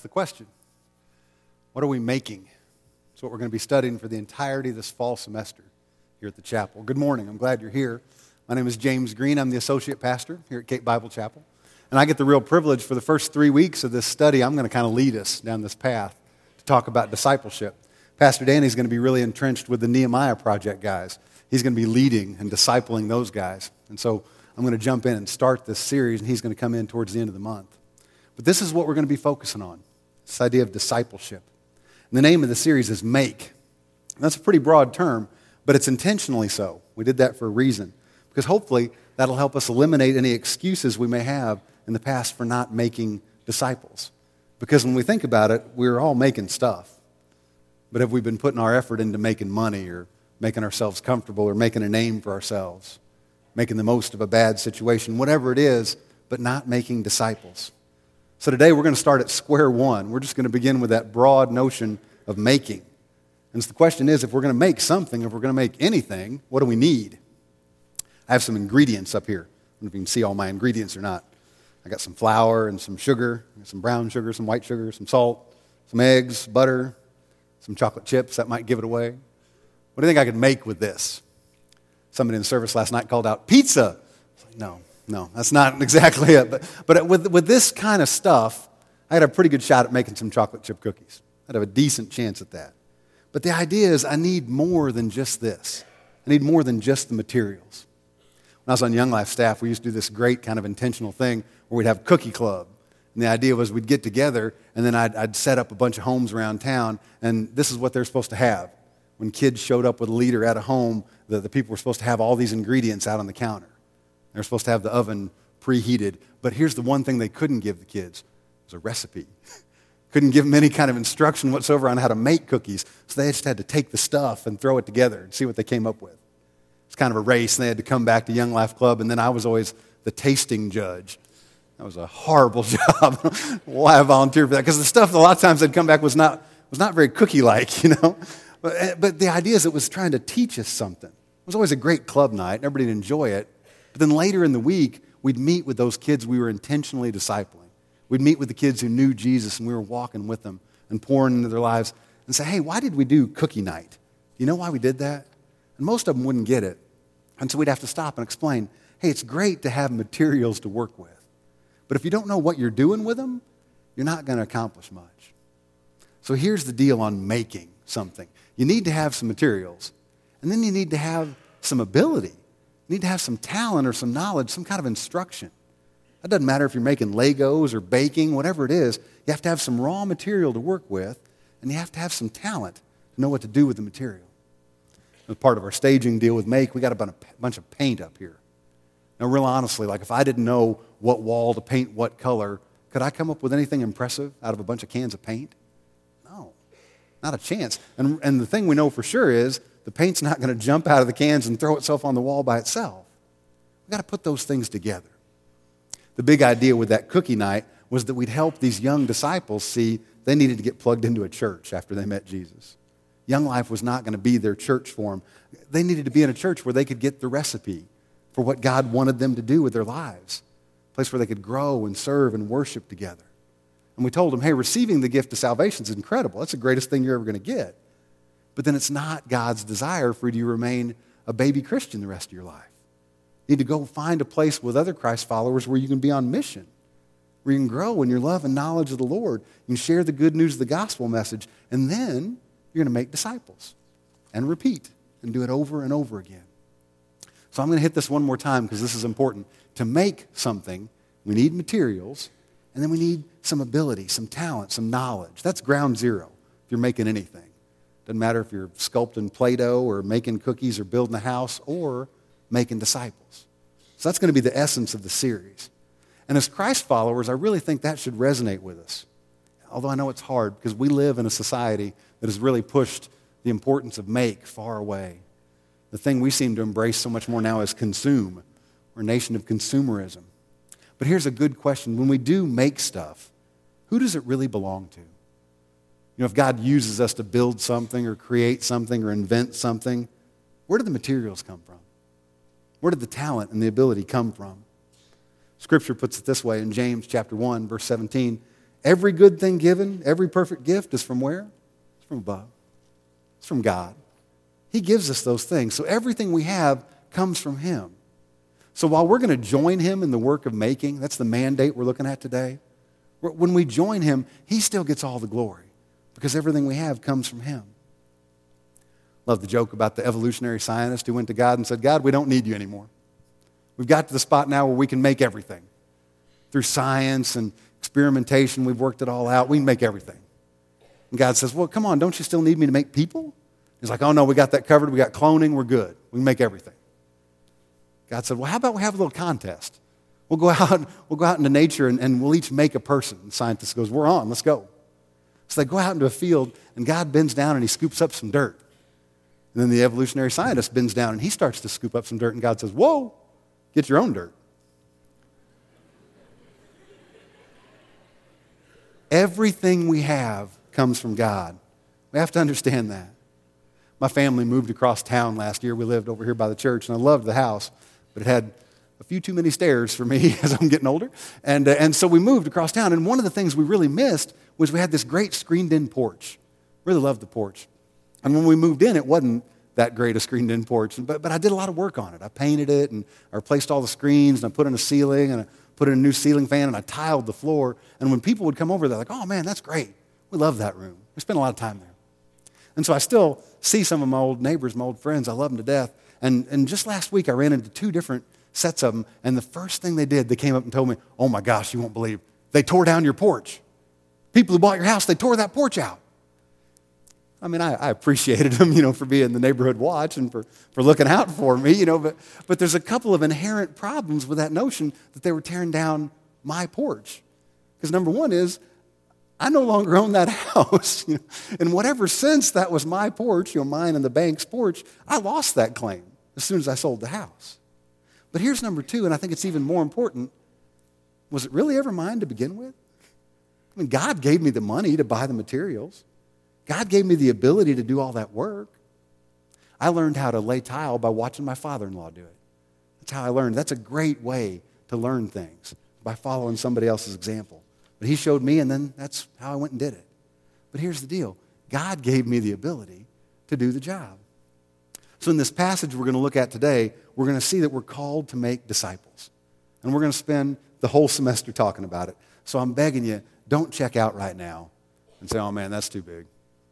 the question What are we making? It's what we're going to be studying for the entirety of this fall semester here at the chapel. Good morning. I'm glad you're here. My name is James Green. I'm the associate pastor here at Cape Bible Chapel. And I get the real privilege for the first three weeks of this study, I'm going to kind of lead us down this path to talk about discipleship. Pastor Danny's going to be really entrenched with the Nehemiah Project guys. He's going to be leading and discipling those guys. And so I'm going to jump in and start this series, and he's going to come in towards the end of the month. But this is what we're going to be focusing on this idea of discipleship. And the name of the series is Make. that's a pretty broad term, but it's intentionally so. We did that for a reason, because hopefully that'll help us eliminate any excuses we may have in the past for not making disciples. Because when we think about it, we're all making stuff. But have we been putting our effort into making money or making ourselves comfortable or making a name for ourselves, making the most of a bad situation, whatever it is, but not making disciples? So today we're going to start at square one. We're just going to begin with that broad notion of making. And so the question is if we're going to make something, if we're going to make anything, what do we need? I have some ingredients up here. I don't know if you can see all my ingredients or not. I got some flour and some sugar, some brown sugar, some white sugar, some salt, some eggs, butter, some chocolate chips. That might give it away. What do you think I could make with this? Somebody in service last night called out pizza. Like, no, no, that's not exactly it. But, but with, with this kind of stuff, I had a pretty good shot at making some chocolate chip cookies. I'd have a decent chance at that. But the idea is, I need more than just this. I need more than just the materials. When I was on Young Life staff, we used to do this great kind of intentional thing where we'd have cookie club. And the idea was we'd get together, and then I'd, I'd set up a bunch of homes around town, and this is what they're supposed to have. When kids showed up with a leader at a home, the, the people were supposed to have all these ingredients out on the counter. They're supposed to have the oven preheated. But here's the one thing they couldn't give the kids it was a recipe. couldn't give them any kind of instruction whatsoever on how to make cookies. So they just had to take the stuff and throw it together and see what they came up with. It's kind of a race, and they had to come back to Young Life Club, and then I was always the tasting judge. That was a horrible job. Why I volunteered for that? Because the stuff a lot of times they'd come back was not, was not very cookie-like, you know. But, eh, but the idea is it was trying to teach us something. It was always a great club night, and everybody would enjoy it. But then later in the week, we'd meet with those kids we were intentionally discipling. We'd meet with the kids who knew Jesus and we were walking with them and pouring into their lives and say, hey, why did we do cookie night? You know why we did that? And most of them wouldn't get it. And so we'd have to stop and explain, hey, it's great to have materials to work with. But if you don't know what you're doing with them, you're not going to accomplish much. So here's the deal on making something you need to have some materials, and then you need to have some ability. Need to have some talent or some knowledge, some kind of instruction. It doesn't matter if you're making Legos or baking, whatever it is. You have to have some raw material to work with, and you have to have some talent to know what to do with the material. As part of our staging deal with Make, we got a bunch of paint up here. Now, real honestly, like if I didn't know what wall to paint what color, could I come up with anything impressive out of a bunch of cans of paint? No, not a chance. And, and the thing we know for sure is the paint's not going to jump out of the cans and throw itself on the wall by itself. We've got to put those things together. The big idea with that cookie night was that we'd help these young disciples see they needed to get plugged into a church after they met Jesus. Young Life was not going to be their church for them. They needed to be in a church where they could get the recipe for what God wanted them to do with their lives, a place where they could grow and serve and worship together. And we told them, hey, receiving the gift of salvation is incredible. That's the greatest thing you're ever going to get. But then it's not God's desire for you to remain a baby Christian the rest of your life. You need to go find a place with other Christ followers where you can be on mission, where you can grow in your love and knowledge of the Lord. You can share the good news of the gospel message, and then you're going to make disciples and repeat and do it over and over again. So I'm going to hit this one more time because this is important. To make something, we need materials, and then we need some ability, some talent, some knowledge. That's ground zero if you're making anything. Doesn't matter if you're sculpting Play Doh or making cookies or building a house or making disciples. So that's going to be the essence of the series. And as Christ followers, I really think that should resonate with us. Although I know it's hard because we live in a society that has really pushed the importance of make far away. The thing we seem to embrace so much more now is consume. We're a nation of consumerism. But here's a good question when we do make stuff, who does it really belong to? Know, if God uses us to build something or create something or invent something, where do the materials come from? Where did the talent and the ability come from? Scripture puts it this way in James chapter 1, verse 17. Every good thing given, every perfect gift is from where? It's from above. It's from God. He gives us those things. So everything we have comes from Him. So while we're going to join Him in the work of making, that's the mandate we're looking at today. When we join Him, He still gets all the glory because everything we have comes from Him. Love the joke about the evolutionary scientist who went to God and said, God, we don't need you anymore. We've got to the spot now where we can make everything. Through science and experimentation, we've worked it all out. We can make everything. And God says, Well, come on, don't you still need me to make people? He's like, Oh, no, we got that covered. We got cloning. We're good. We can make everything. God said, Well, how about we have a little contest? We'll go out, we'll go out into nature and, and we'll each make a person. The scientist goes, We're on, let's go. So they go out into a field, and God bends down and he scoops up some dirt. And then the evolutionary scientist bends down and he starts to scoop up some dirt, and God says, Whoa, get your own dirt. Everything we have comes from God. We have to understand that. My family moved across town last year. We lived over here by the church, and I loved the house, but it had a few too many stairs for me as I'm getting older. And, uh, and so we moved across town, and one of the things we really missed was we had this great screened in porch. Really loved the porch. And when we moved in, it wasn't that great a screened in porch, but, but I did a lot of work on it. I painted it, and I replaced all the screens, and I put in a ceiling, and I put in a new ceiling fan, and I tiled the floor. And when people would come over, they're like, oh man, that's great. We love that room. We spent a lot of time there. And so I still see some of my old neighbors, my old friends. I love them to death. And, and just last week, I ran into two different sets of them. And the first thing they did, they came up and told me, Oh my gosh, you won't believe. They tore down your porch. People who bought your house, they tore that porch out. I mean, I, I, appreciated them, you know, for being the neighborhood watch and for, for looking out for me, you know, but, but there's a couple of inherent problems with that notion that they were tearing down my porch. Because number one is, I no longer own that house. You know? In whatever sense that was my porch, you know, mine and the bank's porch, I lost that claim as soon as I sold the house. But here's number two, and I think it's even more important. Was it really ever mine to begin with? Mean, God gave me the money to buy the materials. God gave me the ability to do all that work. I learned how to lay tile by watching my father in law do it. That's how I learned. That's a great way to learn things, by following somebody else's example. But he showed me, and then that's how I went and did it. But here's the deal God gave me the ability to do the job. So, in this passage we're going to look at today, we're going to see that we're called to make disciples. And we're going to spend the whole semester talking about it. So, I'm begging you, don't check out right now and say, oh man, that's too big.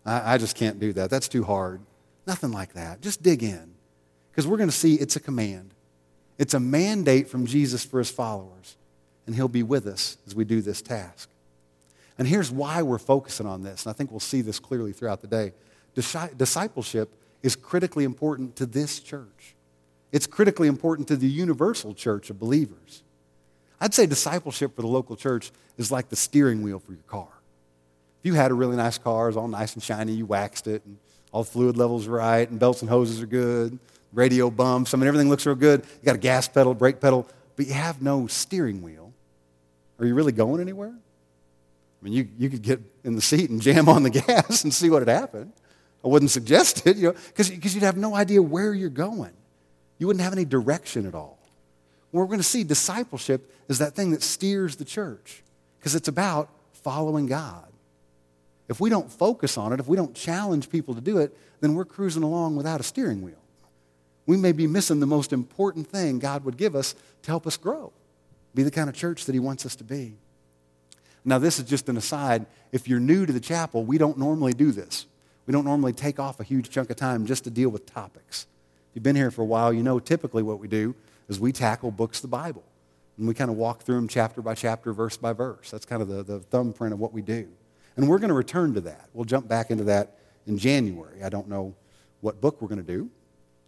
I, I just can't do that. That's too hard. Nothing like that. Just dig in. Because we're going to see it's a command, it's a mandate from Jesus for his followers and He'll be with us as we do this task. And here's why we're focusing on this, and I think we'll see this clearly throughout the day. Discipleship is critically important to this church. It's critically important to the universal church of believers. I'd say discipleship for the local church is like the steering wheel for your car. If you had a really nice car, it's all nice and shiny, you waxed it, and all the fluid levels right, and belts and hoses are good, radio bumps, I mean, everything looks real good. You got a gas pedal, brake pedal, but you have no steering wheel are you really going anywhere? I mean, you, you could get in the seat and jam on the gas and see what would happen. I wouldn't suggest it, you know, because you'd have no idea where you're going. You wouldn't have any direction at all. We're going to see discipleship is that thing that steers the church because it's about following God. If we don't focus on it, if we don't challenge people to do it, then we're cruising along without a steering wheel. We may be missing the most important thing God would give us to help us grow be the kind of church that he wants us to be. Now, this is just an aside. If you're new to the chapel, we don't normally do this. We don't normally take off a huge chunk of time just to deal with topics. If you've been here for a while, you know typically what we do is we tackle books of the Bible. And we kind of walk through them chapter by chapter, verse by verse. That's kind of the, the thumbprint of what we do. And we're going to return to that. We'll jump back into that in January. I don't know what book we're going to do.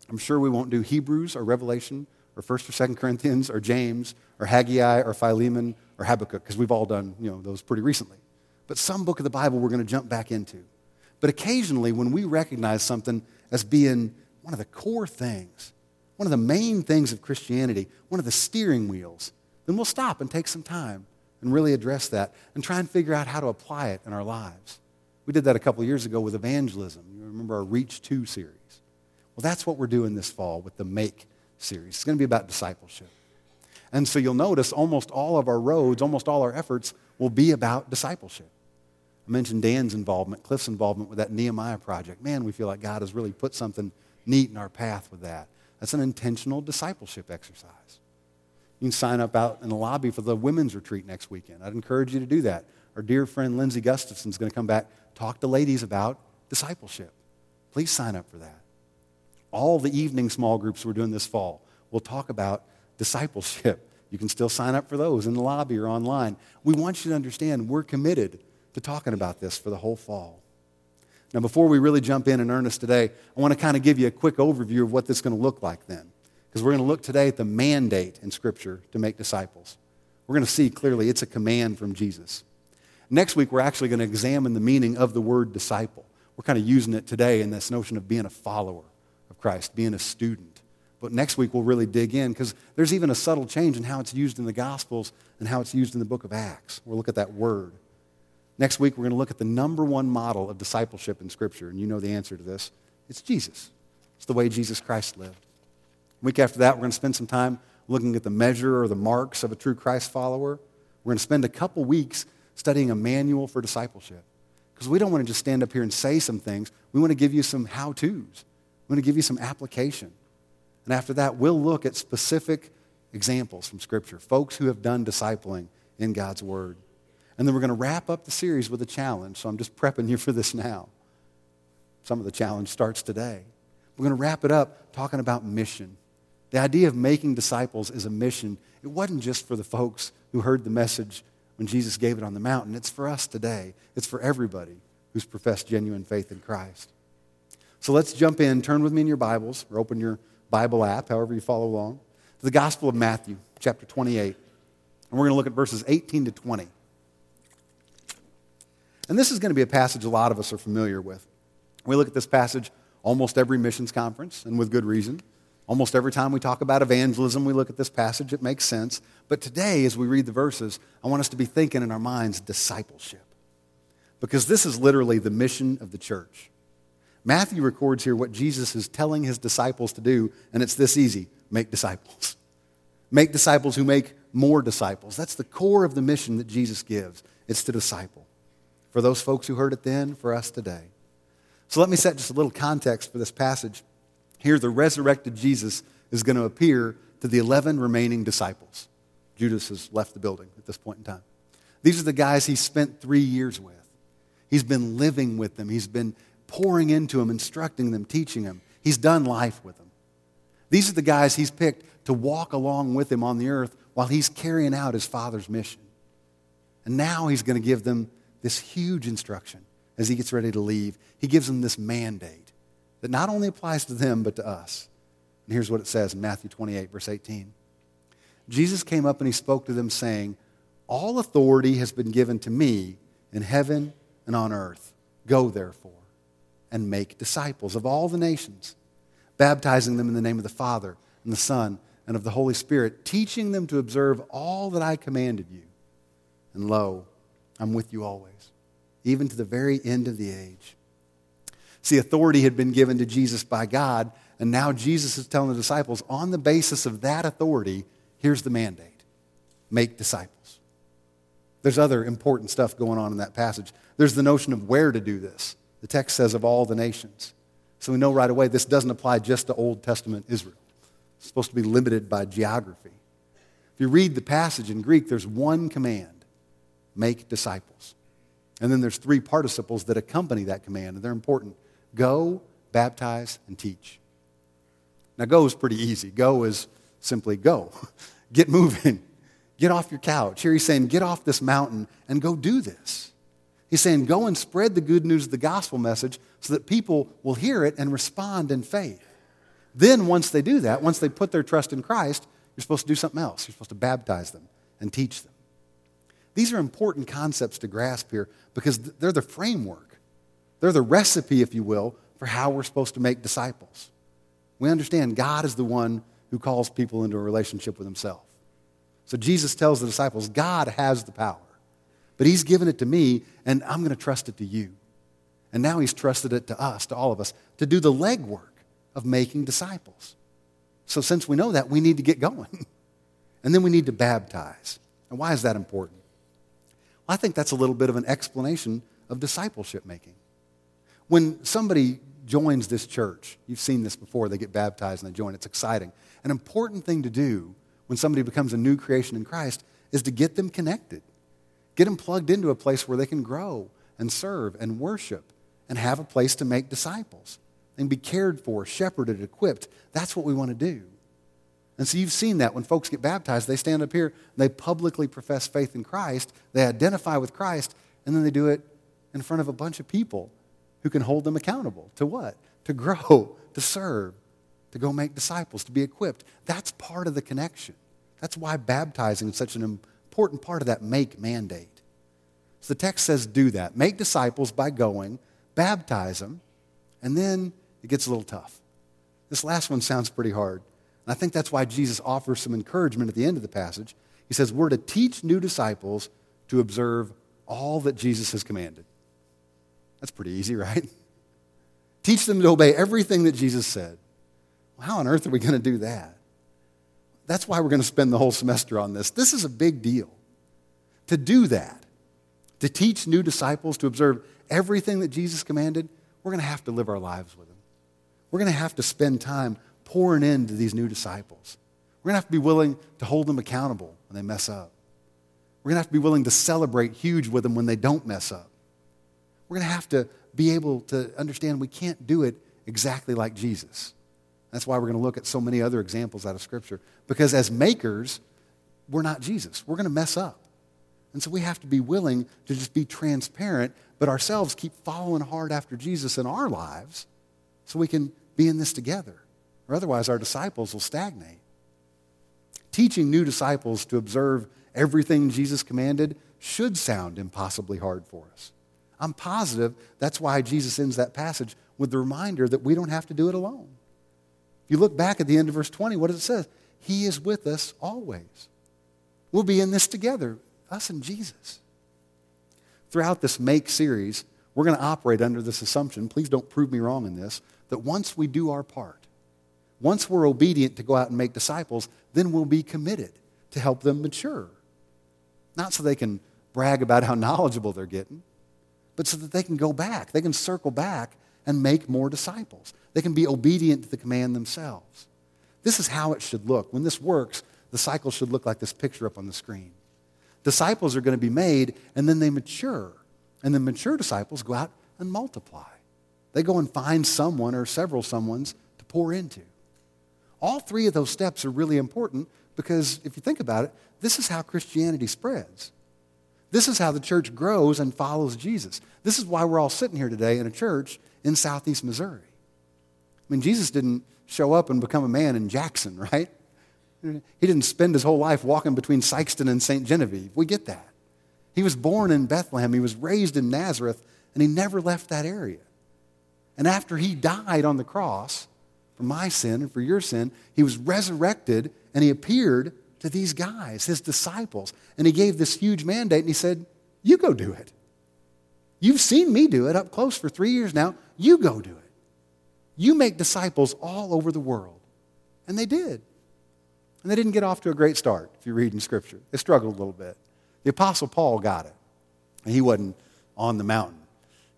I'm sure we won't do Hebrews or Revelation or 1st or 2nd Corinthians or James or Haggai or Philemon or Habakkuk, because we've all done you know, those pretty recently. But some book of the Bible we're going to jump back into. But occasionally, when we recognize something as being one of the core things, one of the main things of Christianity, one of the steering wheels, then we'll stop and take some time and really address that and try and figure out how to apply it in our lives. We did that a couple years ago with evangelism. You remember our Reach 2 series. Well, that's what we're doing this fall with the Make series. It's going to be about discipleship. And so you'll notice almost all of our roads, almost all our efforts will be about discipleship. I mentioned Dan's involvement, Cliff's involvement with that Nehemiah project. Man, we feel like God has really put something neat in our path with that. That's an intentional discipleship exercise. You can sign up out in the lobby for the women's retreat next weekend. I'd encourage you to do that. Our dear friend Lindsay Gustafson is going to come back, talk to ladies about discipleship. Please sign up for that. All the evening small groups we're doing this fall will talk about discipleship. You can still sign up for those in the lobby or online. We want you to understand we're committed to talking about this for the whole fall. Now, before we really jump in in earnest today, I want to kind of give you a quick overview of what this is going to look like then. Because we're going to look today at the mandate in Scripture to make disciples. We're going to see clearly it's a command from Jesus. Next week, we're actually going to examine the meaning of the word disciple. We're kind of using it today in this notion of being a follower of Christ, being a student. But next week, we'll really dig in because there's even a subtle change in how it's used in the Gospels and how it's used in the book of Acts. We'll look at that word. Next week, we're going to look at the number one model of discipleship in Scripture, and you know the answer to this. It's Jesus. It's the way Jesus Christ lived. week after that, we're going to spend some time looking at the measure or the marks of a true Christ follower. We're going to spend a couple weeks studying a manual for discipleship. Because we don't want to just stand up here and say some things. We want to give you some how to's, we want to give you some application. And after that, we'll look at specific examples from Scripture, folks who have done discipling in God's Word. And then we're going to wrap up the series with a challenge. So I'm just prepping you for this now. Some of the challenge starts today. We're going to wrap it up talking about mission. The idea of making disciples is a mission. It wasn't just for the folks who heard the message when Jesus gave it on the mountain. It's for us today. It's for everybody who's professed genuine faith in Christ. So let's jump in. Turn with me in your Bibles or open your Bible app, however you follow along, to the Gospel of Matthew, chapter 28. And we're going to look at verses 18 to 20. And this is going to be a passage a lot of us are familiar with. We look at this passage almost every missions conference, and with good reason. Almost every time we talk about evangelism, we look at this passage. It makes sense. But today, as we read the verses, I want us to be thinking in our minds discipleship. Because this is literally the mission of the church. Matthew records here what Jesus is telling his disciples to do, and it's this easy make disciples. Make disciples who make more disciples. That's the core of the mission that Jesus gives. It's to disciple for those folks who heard it then, for us today. So let me set just a little context for this passage. Here, the resurrected Jesus is going to appear to the 11 remaining disciples. Judas has left the building at this point in time. These are the guys he spent three years with. He's been living with them, he's been pouring into them, instructing them, teaching them. He's done life with them. These are the guys he's picked to walk along with him on the earth while he's carrying out his Father's mission. And now he's going to give them this huge instruction as he gets ready to leave. He gives them this mandate that not only applies to them, but to us. And here's what it says in Matthew 28, verse 18. Jesus came up and he spoke to them, saying, All authority has been given to me in heaven and on earth. Go, therefore, and make disciples of all the nations, baptizing them in the name of the Father and the Son and of the Holy Spirit, teaching them to observe all that I commanded you. And lo, I'm with you always, even to the very end of the age. See, authority had been given to Jesus by God, and now Jesus is telling the disciples, on the basis of that authority, here's the mandate make disciples. There's other important stuff going on in that passage. There's the notion of where to do this. The text says of all the nations. So we know right away this doesn't apply just to Old Testament Israel. It's supposed to be limited by geography. If you read the passage in Greek, there's one command make disciples. And then there's three participles that accompany that command, and they're important go, baptize, and teach. Now, go is pretty easy. Go is simply go. Get moving. Get off your couch. Here he's saying, get off this mountain and go do this. He's saying, go and spread the good news of the gospel message so that people will hear it and respond in faith. Then, once they do that, once they put their trust in Christ, you're supposed to do something else. You're supposed to baptize them and teach them. These are important concepts to grasp here because they're the framework. They're the recipe, if you will, for how we're supposed to make disciples. We understand God is the one who calls people into a relationship with himself. So Jesus tells the disciples, God has the power, but he's given it to me, and I'm going to trust it to you. And now he's trusted it to us, to all of us, to do the legwork of making disciples. So since we know that, we need to get going. and then we need to baptize. And why is that important? I think that's a little bit of an explanation of discipleship making. When somebody joins this church, you've seen this before, they get baptized and they join, it's exciting. An important thing to do when somebody becomes a new creation in Christ is to get them connected, get them plugged into a place where they can grow and serve and worship and have a place to make disciples and be cared for, shepherded, equipped. That's what we want to do. And so you've seen that when folks get baptized, they stand up here, they publicly profess faith in Christ, they identify with Christ, and then they do it in front of a bunch of people who can hold them accountable to what? To grow, to serve, to go make disciples, to be equipped. That's part of the connection. That's why baptizing is such an important part of that make mandate. So the text says do that. Make disciples by going, baptize them, and then it gets a little tough. This last one sounds pretty hard. And I think that's why Jesus offers some encouragement at the end of the passage. He says, We're to teach new disciples to observe all that Jesus has commanded. That's pretty easy, right? Teach them to obey everything that Jesus said. Well, how on earth are we going to do that? That's why we're going to spend the whole semester on this. This is a big deal. To do that, to teach new disciples to observe everything that Jesus commanded, we're going to have to live our lives with Him. We're going to have to spend time pouring into these new disciples. We're going to have to be willing to hold them accountable when they mess up. We're going to have to be willing to celebrate huge with them when they don't mess up. We're going to have to be able to understand we can't do it exactly like Jesus. That's why we're going to look at so many other examples out of Scripture. Because as makers, we're not Jesus. We're going to mess up. And so we have to be willing to just be transparent, but ourselves keep following hard after Jesus in our lives so we can be in this together. Or otherwise, our disciples will stagnate. Teaching new disciples to observe everything Jesus commanded should sound impossibly hard for us. I'm positive that's why Jesus ends that passage with the reminder that we don't have to do it alone. If you look back at the end of verse 20, what does it say? He is with us always. We'll be in this together, us and Jesus. Throughout this Make series, we're going to operate under this assumption. Please don't prove me wrong in this that once we do our part, once we're obedient to go out and make disciples, then we'll be committed to help them mature. Not so they can brag about how knowledgeable they're getting, but so that they can go back. They can circle back and make more disciples. They can be obedient to the command themselves. This is how it should look. When this works, the cycle should look like this picture up on the screen. Disciples are going to be made, and then they mature. And the mature disciples go out and multiply. They go and find someone or several someones to pour into. All three of those steps are really important because if you think about it, this is how Christianity spreads. This is how the church grows and follows Jesus. This is why we're all sitting here today in a church in southeast Missouri. I mean, Jesus didn't show up and become a man in Jackson, right? He didn't spend his whole life walking between Sikeston and St. Genevieve. We get that. He was born in Bethlehem, he was raised in Nazareth, and he never left that area. And after he died on the cross for my sin and for your sin, he was resurrected and he appeared to these guys, his disciples. And he gave this huge mandate and he said, You go do it. You've seen me do it up close for three years now. You go do it. You make disciples all over the world. And they did. And they didn't get off to a great start, if you read in Scripture. They struggled a little bit. The Apostle Paul got it. And he wasn't on the mountain.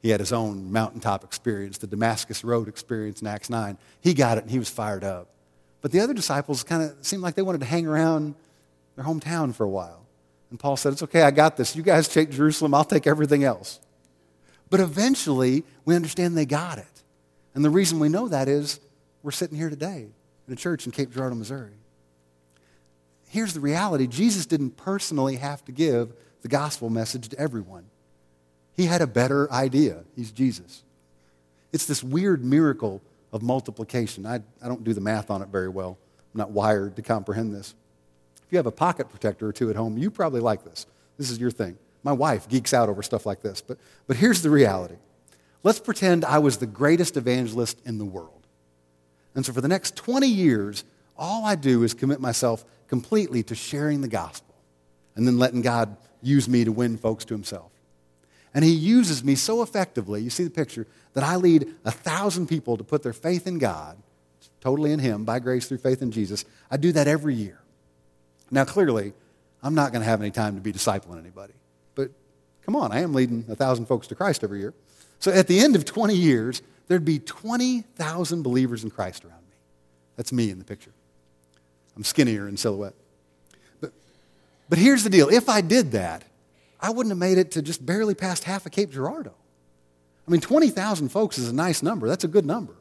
He had his own mountaintop experience, the Damascus Road experience in Acts 9. He got it and he was fired up. But the other disciples kind of seemed like they wanted to hang around their hometown for a while. And Paul said, It's okay, I got this. You guys take Jerusalem, I'll take everything else. But eventually, we understand they got it. And the reason we know that is we're sitting here today in a church in Cape Girardeau, Missouri. Here's the reality Jesus didn't personally have to give the gospel message to everyone, he had a better idea. He's Jesus. It's this weird miracle of multiplication. I, I don't do the math on it very well. I'm not wired to comprehend this. If you have a pocket protector or two at home, you probably like this. This is your thing. My wife geeks out over stuff like this. But, but here's the reality let's pretend I was the greatest evangelist in the world. And so for the next 20 years, all I do is commit myself completely to sharing the gospel and then letting God use me to win folks to himself. And he uses me so effectively, you see the picture, that I lead a thousand people to put their faith in God, totally in him, by grace through faith in Jesus. I do that every year. Now, clearly, I'm not going to have any time to be discipling anybody. But come on, I am leading a thousand folks to Christ every year. So at the end of 20 years, there'd be 20,000 believers in Christ around me. That's me in the picture. I'm skinnier in silhouette. But, but here's the deal if I did that, I wouldn't have made it to just barely past half of Cape Girardeau. I mean, 20,000 folks is a nice number. That's a good number.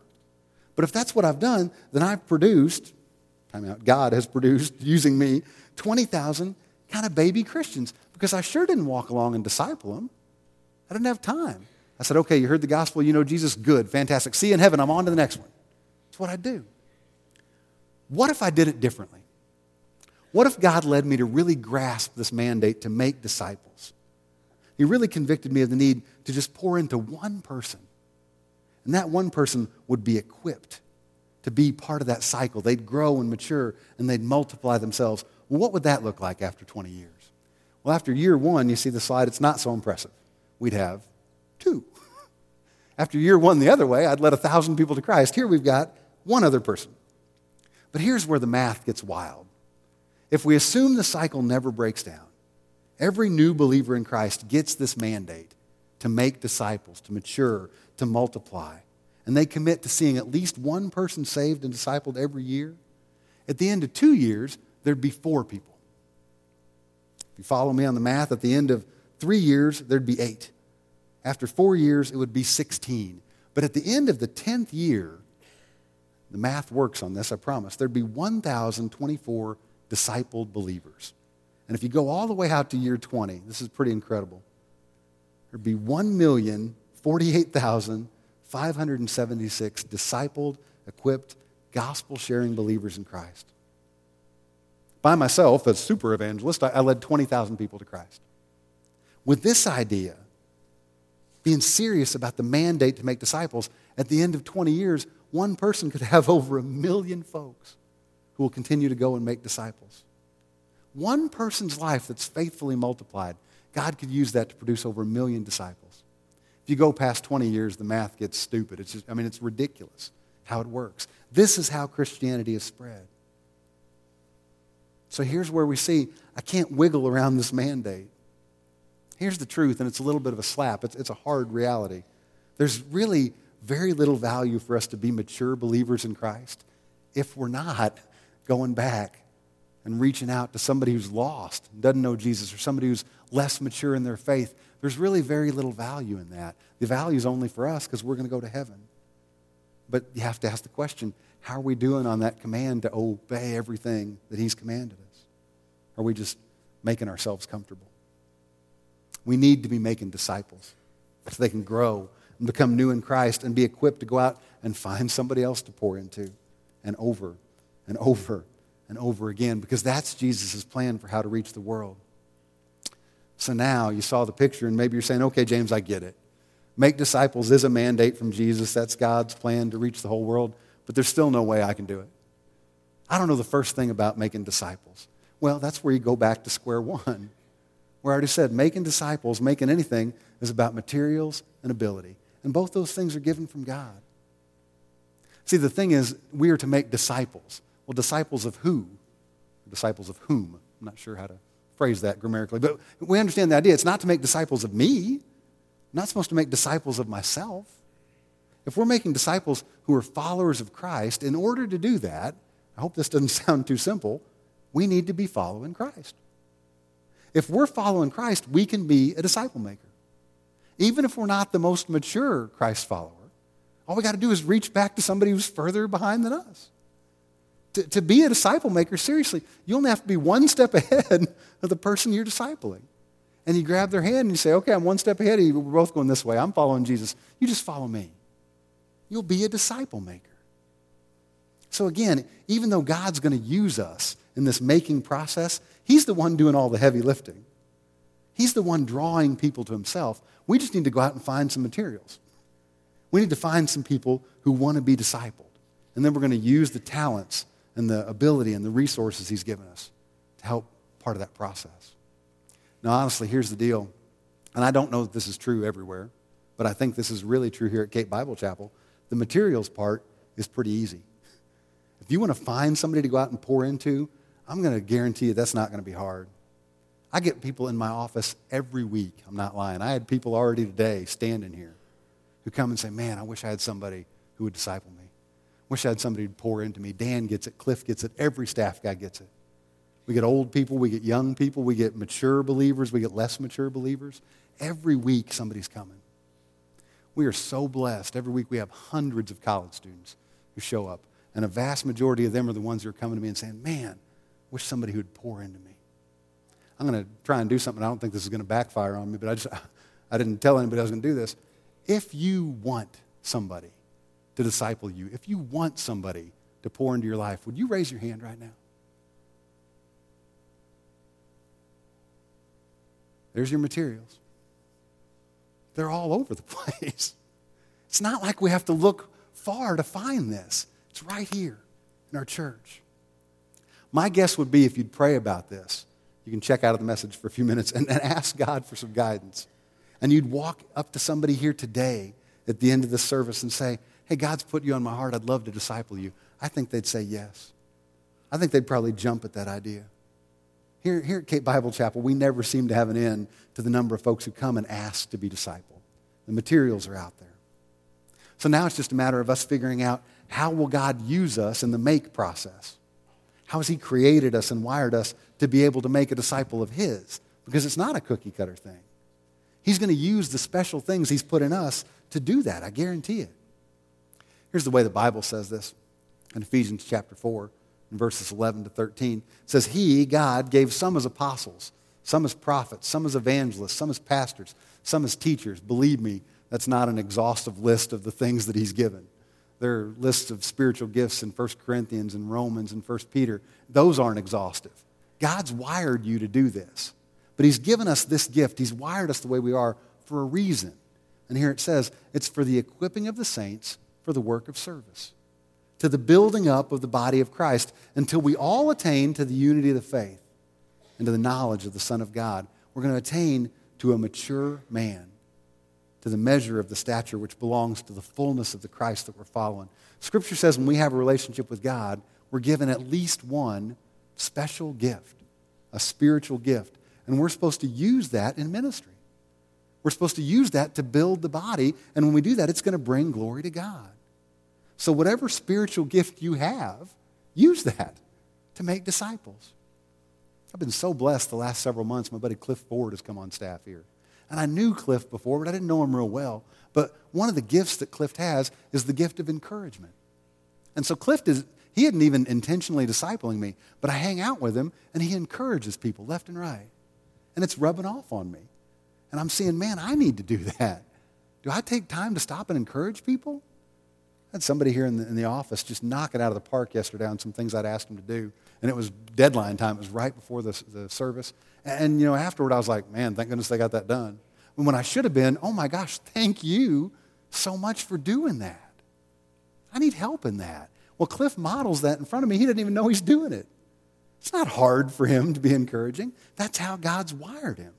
But if that's what I've done, then I've produced, time out, God has produced, using me, 20,000 kind of baby Christians because I sure didn't walk along and disciple them. I didn't have time. I said, okay, you heard the gospel, you know Jesus, good, fantastic. See you in heaven, I'm on to the next one. That's what I do. What if I did it differently? What if God led me to really grasp this mandate to make disciples? He really convicted me of the need to just pour into one person. And that one person would be equipped to be part of that cycle. They'd grow and mature and they'd multiply themselves. Well, what would that look like after 20 years? Well, after year one, you see the slide, it's not so impressive. We'd have two. After year one, the other way, I'd led a thousand people to Christ. Here we've got one other person. But here's where the math gets wild. If we assume the cycle never breaks down, every new believer in Christ gets this mandate to make disciples, to mature, to multiply, and they commit to seeing at least one person saved and discipled every year, at the end of two years, there'd be four people. If you follow me on the math, at the end of three years, there'd be eight. After four years, it would be 16. But at the end of the 10th year, the math works on this, I promise, there'd be 1,024 discipled believers. And if you go all the way out to year 20, this is pretty incredible. There'd be 1,048,576 discipled, equipped, gospel sharing believers in Christ. By myself, as super evangelist, I led 20,000 people to Christ. With this idea, being serious about the mandate to make disciples, at the end of 20 years, one person could have over a million folks who will continue to go and make disciples. One person's life that's faithfully multiplied, God could use that to produce over a million disciples. If you go past 20 years, the math gets stupid. It's just, I mean, it's ridiculous how it works. This is how Christianity is spread. So here's where we see I can't wiggle around this mandate. Here's the truth, and it's a little bit of a slap. It's, it's a hard reality. There's really very little value for us to be mature believers in Christ if we're not going back and reaching out to somebody who's lost, doesn't know Jesus, or somebody who's less mature in their faith. There's really very little value in that. The value is only for us because we're going to go to heaven. But you have to ask the question how are we doing on that command to obey everything that He's commanded us? Are we just making ourselves comfortable? We need to be making disciples so they can grow and become new in Christ and be equipped to go out and find somebody else to pour into and over and over and over again because that's Jesus' plan for how to reach the world. So now you saw the picture and maybe you're saying, okay, James, I get it. Make disciples is a mandate from Jesus. That's God's plan to reach the whole world, but there's still no way I can do it. I don't know the first thing about making disciples. Well, that's where you go back to square one. Where I already said, making disciples, making anything, is about materials and ability. And both those things are given from God. See, the thing is, we are to make disciples. Well, disciples of who? Disciples of whom? I'm not sure how to phrase that grammatically, but we understand the idea. It's not to make disciples of me. I'm not supposed to make disciples of myself. If we're making disciples who are followers of Christ, in order to do that, I hope this doesn't sound too simple, we need to be following Christ. If we're following Christ, we can be a disciple maker. Even if we're not the most mature Christ follower, all we got to do is reach back to somebody who's further behind than us. To, to be a disciple maker, seriously, you only have to be one step ahead of the person you're discipling. And you grab their hand and you say, okay, I'm one step ahead of you. We're both going this way. I'm following Jesus. You just follow me. You'll be a disciple maker. So again, even though God's going to use us in this making process, He's the one doing all the heavy lifting. He's the one drawing people to Himself. We just need to go out and find some materials. We need to find some people who want to be discipled. And then we're going to use the talents and the ability and the resources He's given us to help part of that process. Now, honestly, here's the deal. And I don't know that this is true everywhere, but I think this is really true here at Cape Bible Chapel. The materials part is pretty easy. If you want to find somebody to go out and pour into, I'm going to guarantee you that's not going to be hard. I get people in my office every week. I'm not lying. I had people already today standing here who come and say, Man, I wish I had somebody who would disciple me. Wish I had somebody who'd pour into me. Dan gets it. Cliff gets it. Every staff guy gets it. We get old people, we get young people, we get mature believers, we get less mature believers. Every week, somebody's coming. We are so blessed. Every week, we have hundreds of college students who show up. And a vast majority of them are the ones who are coming to me and saying, Man, wish somebody would pour into me. I'm going to try and do something. I don't think this is going to backfire on me, but I just I didn't tell anybody I was going to do this. If you want somebody to disciple you, if you want somebody to pour into your life, would you raise your hand right now? There's your materials. They're all over the place. It's not like we have to look far to find this. It's right here in our church. My guess would be if you'd pray about this, you can check out of the message for a few minutes and, and ask God for some guidance. And you'd walk up to somebody here today at the end of the service and say, Hey, God's put you on my heart. I'd love to disciple you. I think they'd say yes. I think they'd probably jump at that idea. Here, here at Cape Bible Chapel, we never seem to have an end to the number of folks who come and ask to be discipled. The materials are out there. So now it's just a matter of us figuring out how will God use us in the make process? How has He created us and wired us to be able to make a disciple of His? Because it's not a cookie cutter thing. He's going to use the special things He's put in us to do that. I guarantee it. Here's the way the Bible says this in Ephesians chapter 4 in verses 11 to 13. It says, He, God, gave some as apostles, some as prophets, some as evangelists, some as pastors, some as teachers. Believe me, that's not an exhaustive list of the things that He's given. There are lists of spiritual gifts in 1 Corinthians and Romans and 1 Peter. Those aren't exhaustive. God's wired you to do this. But He's given us this gift. He's wired us the way we are for a reason. And here it says it's for the equipping of the saints for the work of service to the building up of the body of Christ until we all attain to the unity of the faith and to the knowledge of the Son of God. We're going to attain to a mature man, to the measure of the stature which belongs to the fullness of the Christ that we're following. Scripture says when we have a relationship with God, we're given at least one special gift, a spiritual gift. And we're supposed to use that in ministry. We're supposed to use that to build the body. And when we do that, it's going to bring glory to God. So, whatever spiritual gift you have, use that to make disciples. I've been so blessed the last several months. My buddy Cliff Ford has come on staff here. And I knew Cliff before, but I didn't know him real well. But one of the gifts that Cliff has is the gift of encouragement. And so Cliff is, he isn't even intentionally discipling me, but I hang out with him and he encourages people left and right. And it's rubbing off on me. And I'm seeing, man, I need to do that. Do I take time to stop and encourage people? I had somebody here in the, in the office just knock it out of the park yesterday on some things I'd asked him to do. And it was deadline time. It was right before the, the service. And, and, you know, afterward, I was like, man, thank goodness they got that done. And when I should have been, oh my gosh, thank you so much for doing that. I need help in that. Well, Cliff models that in front of me. He didn't even know he's doing it. It's not hard for him to be encouraging. That's how God's wired him.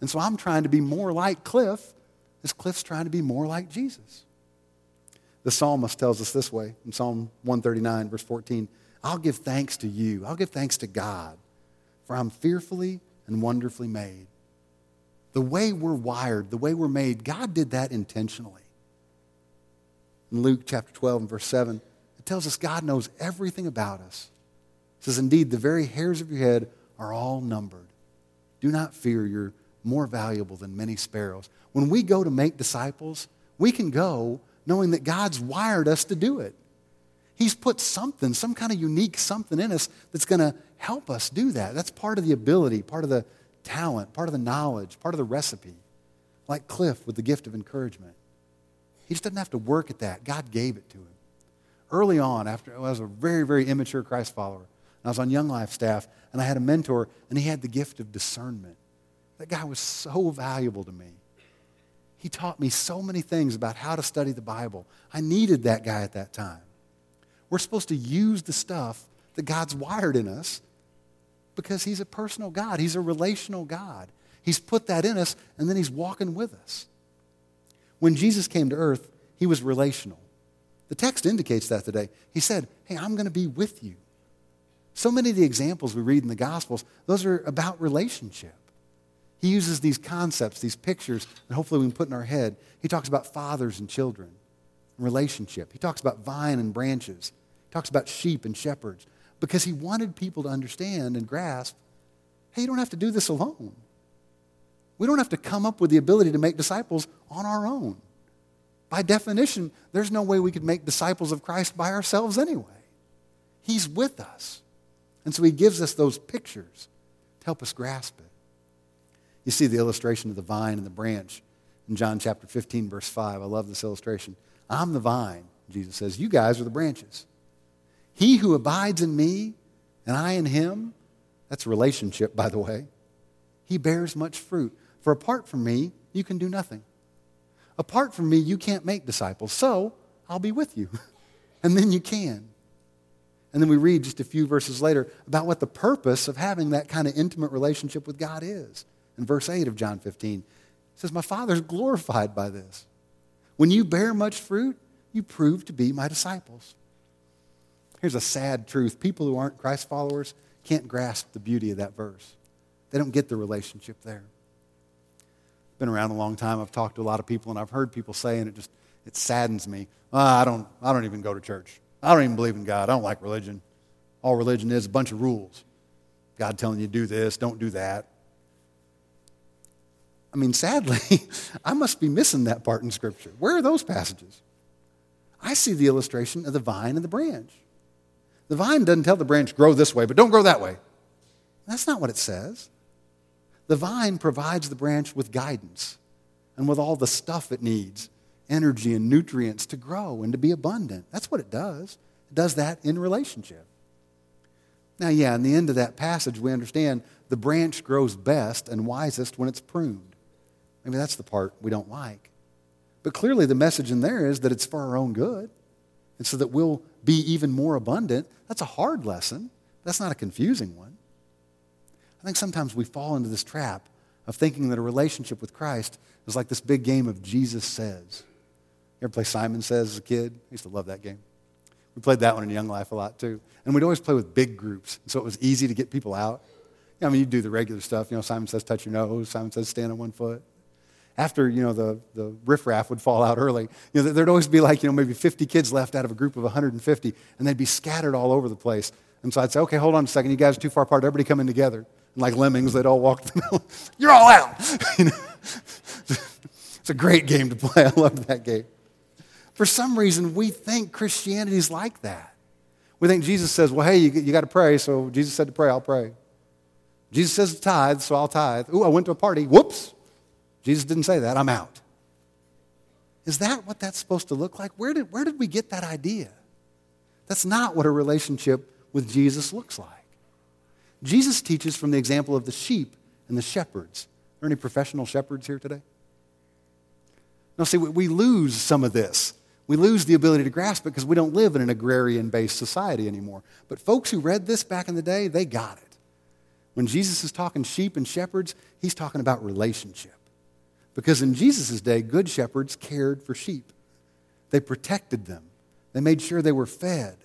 And so I'm trying to be more like Cliff as Cliff's trying to be more like Jesus. The psalmist tells us this way in Psalm 139, verse 14 I'll give thanks to you. I'll give thanks to God, for I'm fearfully and wonderfully made. The way we're wired, the way we're made, God did that intentionally. In Luke chapter 12 and verse 7, it tells us God knows everything about us. It says, Indeed, the very hairs of your head are all numbered. Do not fear, you're more valuable than many sparrows. When we go to make disciples, we can go knowing that God's wired us to do it. He's put something, some kind of unique something in us that's going to help us do that. That's part of the ability, part of the talent, part of the knowledge, part of the recipe. Like Cliff with the gift of encouragement. He just doesn't have to work at that. God gave it to him. Early on, after I was a very, very immature Christ follower, I was on Young Life staff, and I had a mentor, and he had the gift of discernment. That guy was so valuable to me. He taught me so many things about how to study the Bible. I needed that guy at that time. We're supposed to use the stuff that God's wired in us because He's a personal God, He's a relational God. He's put that in us, and then He's walking with us. When Jesus came to earth, He was relational. The text indicates that today. He said, Hey, I'm going to be with you. So many of the examples we read in the Gospels, those are about relationship. He uses these concepts, these pictures that hopefully we can put in our head. He talks about fathers and children, relationship. He talks about vine and branches. He talks about sheep and shepherds because he wanted people to understand and grasp hey, you don't have to do this alone. We don't have to come up with the ability to make disciples on our own. By definition, there's no way we could make disciples of Christ by ourselves anyway. He's with us. And so he gives us those pictures to help us grasp it. You see the illustration of the vine and the branch in John chapter 15, verse 5. I love this illustration. I'm the vine, Jesus says. You guys are the branches. He who abides in me and I in him, that's a relationship, by the way, he bears much fruit. For apart from me, you can do nothing. Apart from me, you can't make disciples. So I'll be with you. and then you can. And then we read just a few verses later about what the purpose of having that kind of intimate relationship with God is. In verse 8 of John 15, it says, My Father's glorified by this. When you bear much fruit, you prove to be my disciples. Here's a sad truth people who aren't Christ followers can't grasp the beauty of that verse, they don't get the relationship there. I've been around a long time. I've talked to a lot of people, and I've heard people say, and it just it saddens me. Oh, I don't, I don't even go to church. I don't even believe in God. I don't like religion. All religion is a bunch of rules. God telling you do this, don't do that. I mean, sadly, I must be missing that part in Scripture. Where are those passages? I see the illustration of the vine and the branch. The vine doesn't tell the branch, grow this way, but don't grow that way. That's not what it says. The vine provides the branch with guidance and with all the stuff it needs energy and nutrients to grow and to be abundant. That's what it does. It does that in relationship. Now, yeah, in the end of that passage, we understand the branch grows best and wisest when it's pruned. Maybe that's the part we don't like. But clearly, the message in there is that it's for our own good. And so that we'll be even more abundant. That's a hard lesson. That's not a confusing one. I think sometimes we fall into this trap of thinking that a relationship with Christ is like this big game of Jesus Says. You ever play Simon Says as a kid? I used to love that game. We played that one in Young Life a lot too. And we'd always play with big groups, so it was easy to get people out. I mean, you'd do the regular stuff. You know, Simon says touch your nose. Simon says stand on one foot. After, you know, the, the riffraff would fall out early, you know, there'd always be like, you know, maybe 50 kids left out of a group of 150, and they'd be scattered all over the place. And so I'd say, okay, hold on a second. You guys are too far apart. Everybody come in together. And like lemmings, they'd all walk the middle. You're all out. you know? it's a great game to play. I love that game. For some reason, we think Christianity is like that. We think Jesus says, well, hey, you, you got to pray, so Jesus said to pray, I'll pray. Jesus says to tithe, so I'll tithe. Ooh, I went to a party. Whoops. Jesus didn't say that. I'm out. Is that what that's supposed to look like? Where did, where did we get that idea? That's not what a relationship with Jesus looks like. Jesus teaches from the example of the sheep and the shepherds. Are there any professional shepherds here today? Now, see, we lose some of this. We lose the ability to grasp it because we don't live in an agrarian based society anymore. But folks who read this back in the day, they got it. When Jesus is talking sheep and shepherds, he's talking about relationship. Because in Jesus' day, good shepherds cared for sheep, they protected them, they made sure they were fed.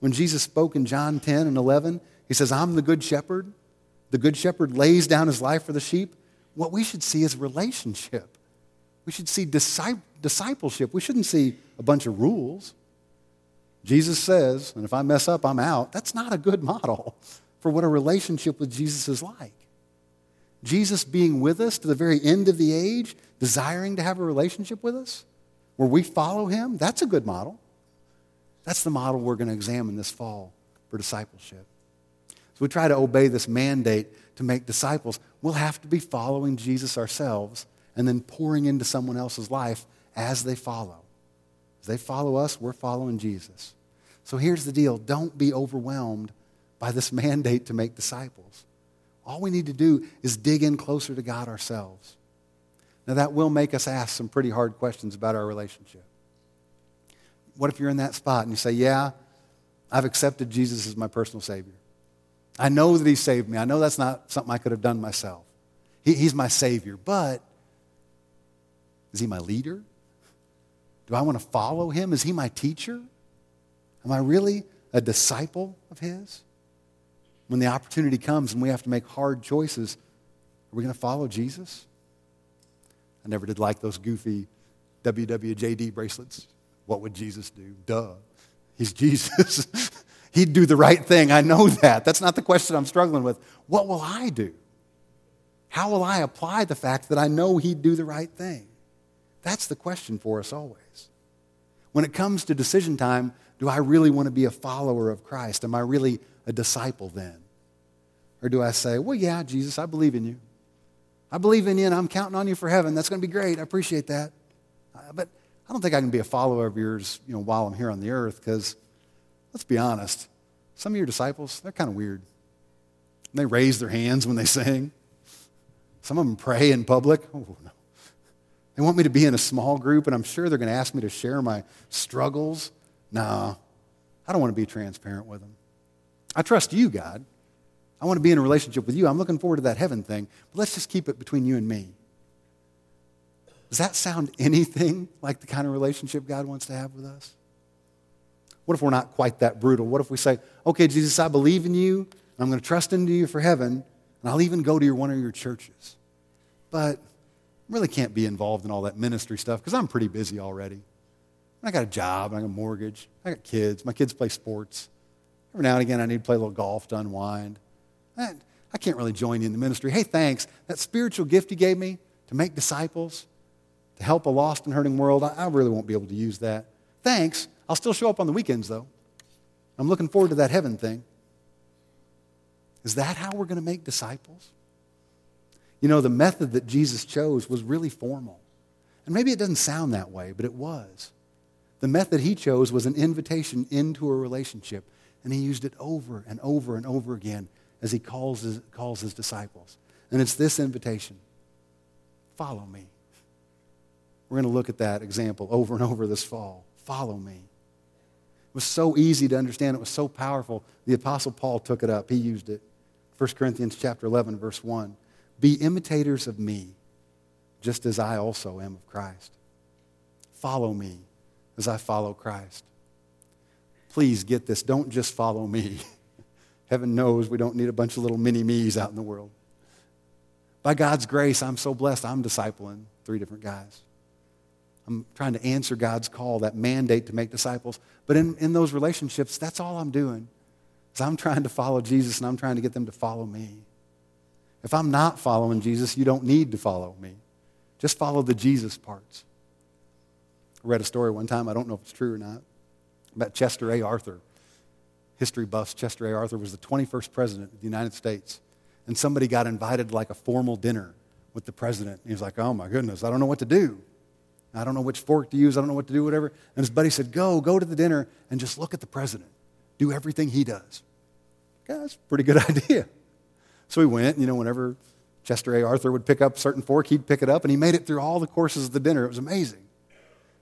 When Jesus spoke in John 10 and 11, he says, I'm the good shepherd. The good shepherd lays down his life for the sheep. What we should see is relationship. We should see discipleship. We shouldn't see a bunch of rules. Jesus says, and if I mess up, I'm out. That's not a good model for what a relationship with Jesus is like. Jesus being with us to the very end of the age, desiring to have a relationship with us, where we follow him, that's a good model. That's the model we're going to examine this fall for discipleship. So we try to obey this mandate to make disciples. We'll have to be following Jesus ourselves and then pouring into someone else's life as they follow. As they follow us, we're following Jesus. So here's the deal don't be overwhelmed by this mandate to make disciples. All we need to do is dig in closer to God ourselves. Now, that will make us ask some pretty hard questions about our relationship. What if you're in that spot and you say, Yeah, I've accepted Jesus as my personal Savior? I know that He saved me. I know that's not something I could have done myself. He, he's my Savior, but is He my leader? Do I want to follow Him? Is He my teacher? Am I really a disciple of His? When the opportunity comes and we have to make hard choices, are we going to follow Jesus? I never did like those goofy WWJD bracelets. What would Jesus do? Duh. He's Jesus. He'd do the right thing. I know that. That's not the question I'm struggling with. What will I do? How will I apply the fact that I know He'd do the right thing? That's the question for us always. When it comes to decision time, do I really want to be a follower of Christ? Am I really a disciple then? Or do I say, well, yeah, Jesus, I believe in you. I believe in you and I'm counting on you for heaven. That's going to be great. I appreciate that. Uh, but I don't think I can be a follower of yours you know, while I'm here on the earth because, let's be honest, some of your disciples, they're kind of weird. They raise their hands when they sing. Some of them pray in public. Oh, no. They want me to be in a small group, and I'm sure they're going to ask me to share my struggles. No, I don't want to be transparent with them. I trust you, God. I want to be in a relationship with you. I'm looking forward to that heaven thing, but let's just keep it between you and me. Does that sound anything like the kind of relationship God wants to have with us? What if we're not quite that brutal? What if we say, okay, Jesus, I believe in you, and I'm going to trust into you for heaven, and I'll even go to your, one of your churches. But I really can't be involved in all that ministry stuff because I'm pretty busy already. I got a job, I got a mortgage, I got kids, my kids play sports. Every now and again, I need to play a little golf to unwind. I, I can't really join you in the ministry. Hey, thanks. That spiritual gift you gave me to make disciples, to help a lost and hurting world, I, I really won't be able to use that. Thanks. I'll still show up on the weekends, though. I'm looking forward to that heaven thing. Is that how we're going to make disciples? You know, the method that Jesus chose was really formal. And maybe it doesn't sound that way, but it was. The method he chose was an invitation into a relationship, and he used it over and over and over again as he calls his, calls his disciples. And it's this invitation follow me. We're going to look at that example over and over this fall. Follow me. It was so easy to understand. It was so powerful. The Apostle Paul took it up. He used it. 1 Corinthians chapter 11, verse 1. Be imitators of me, just as I also am of Christ. Follow me as I follow Christ. Please get this. Don't just follow me. Heaven knows we don't need a bunch of little mini me's out in the world. By God's grace, I'm so blessed. I'm discipling three different guys. I'm trying to answer God's call, that mandate to make disciples. But in, in those relationships, that's all I'm doing. Is I'm trying to follow Jesus and I'm trying to get them to follow me. If I'm not following Jesus, you don't need to follow me. Just follow the Jesus parts. Read a story one time, I don't know if it's true or not, about Chester A. Arthur. History buffs, Chester A. Arthur was the 21st president of the United States. And somebody got invited to like a formal dinner with the president. he was like, oh my goodness, I don't know what to do. I don't know which fork to use. I don't know what to do, whatever. And his buddy said, go, go to the dinner and just look at the president. Do everything he does. Okay, that's a pretty good idea. So he went, you know, whenever Chester A. Arthur would pick up a certain fork, he'd pick it up, and he made it through all the courses of the dinner. It was amazing.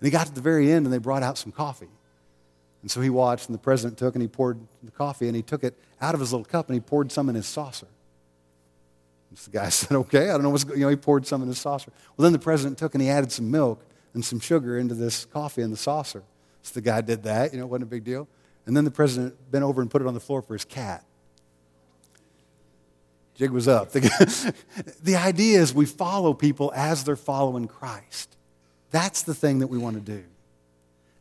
And he got to the very end, and they brought out some coffee. And so he watched, and the president took, and he poured the coffee, and he took it out of his little cup, and he poured some in his saucer. And the guy said, okay, I don't know what's going You know, he poured some in his saucer. Well, then the president took, and he added some milk and some sugar into this coffee in the saucer. So the guy did that, you know, it wasn't a big deal. And then the president bent over and put it on the floor for his cat. Jig was up. The, the idea is we follow people as they're following Christ. That's the thing that we want to do.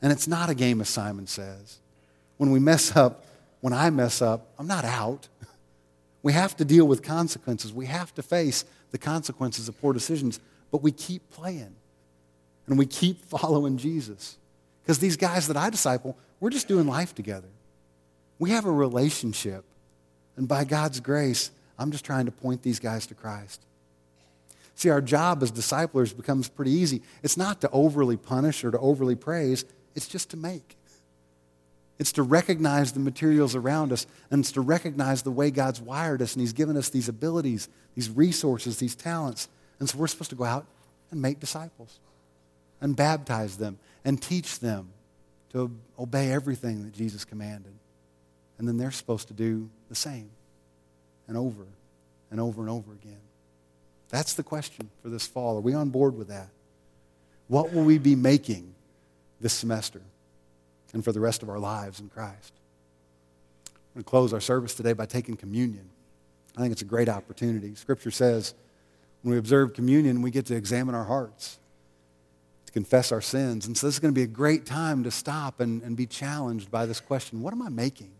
And it's not a game, as Simon says. When we mess up, when I mess up, I'm not out. We have to deal with consequences. We have to face the consequences of poor decisions, but we keep playing and we keep following Jesus. Because these guys that I disciple, we're just doing life together. We have a relationship. And by God's grace, I'm just trying to point these guys to Christ. See, our job as disciplers becomes pretty easy. It's not to overly punish or to overly praise, it's just to make. It's to recognize the materials around us, and it's to recognize the way God's wired us, and He's given us these abilities, these resources, these talents. And so we're supposed to go out and make disciples, and baptize them, and teach them to obey everything that Jesus commanded. And then they're supposed to do the same and over and over and over again? That's the question for this fall. Are we on board with that? What will we be making this semester and for the rest of our lives in Christ? I'm going to close our service today by taking communion. I think it's a great opportunity. Scripture says when we observe communion, we get to examine our hearts, to confess our sins. And so this is going to be a great time to stop and, and be challenged by this question what am I making?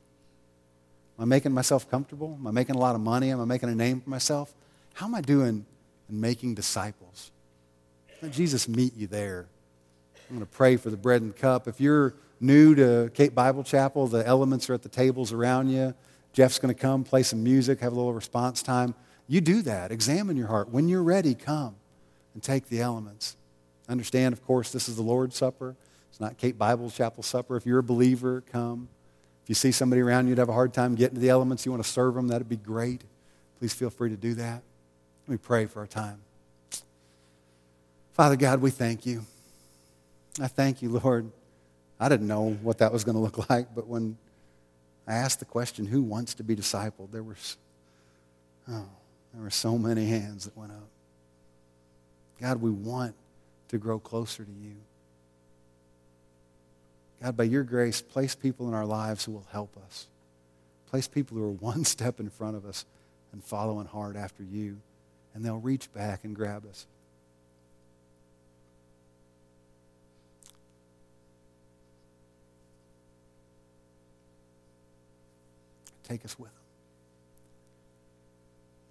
Am I making myself comfortable? Am I making a lot of money? Am I making a name for myself? How am I doing in making disciples? Let Jesus meet you there. I'm going to pray for the bread and cup. If you're new to Cape Bible Chapel, the elements are at the tables around you. Jeff's going to come, play some music, have a little response time. You do that. Examine your heart. When you're ready, come and take the elements. Understand, of course, this is the Lord's Supper. It's not Cape Bible Chapel Supper. If you're a believer, come. If you see somebody around you would have a hard time getting to the elements, you want to serve them, that'd be great. Please feel free to do that. Let me pray for our time. Father God, we thank you. I thank you, Lord. I didn't know what that was going to look like, but when I asked the question, who wants to be discipled, there were, oh, there were so many hands that went up. God, we want to grow closer to you. God, by your grace, place people in our lives who will help us. Place people who are one step in front of us and following hard after you, and they'll reach back and grab us. Take us with them.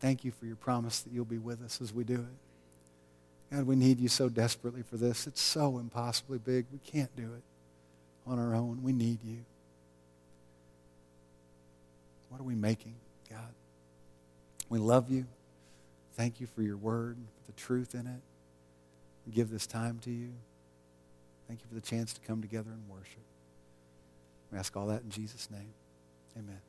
Thank you for your promise that you'll be with us as we do it. God, we need you so desperately for this. It's so impossibly big. We can't do it on our own. We need you. What are we making, God? We love you. Thank you for your word, for the truth in it. We give this time to you. Thank you for the chance to come together and worship. We ask all that in Jesus' name. Amen.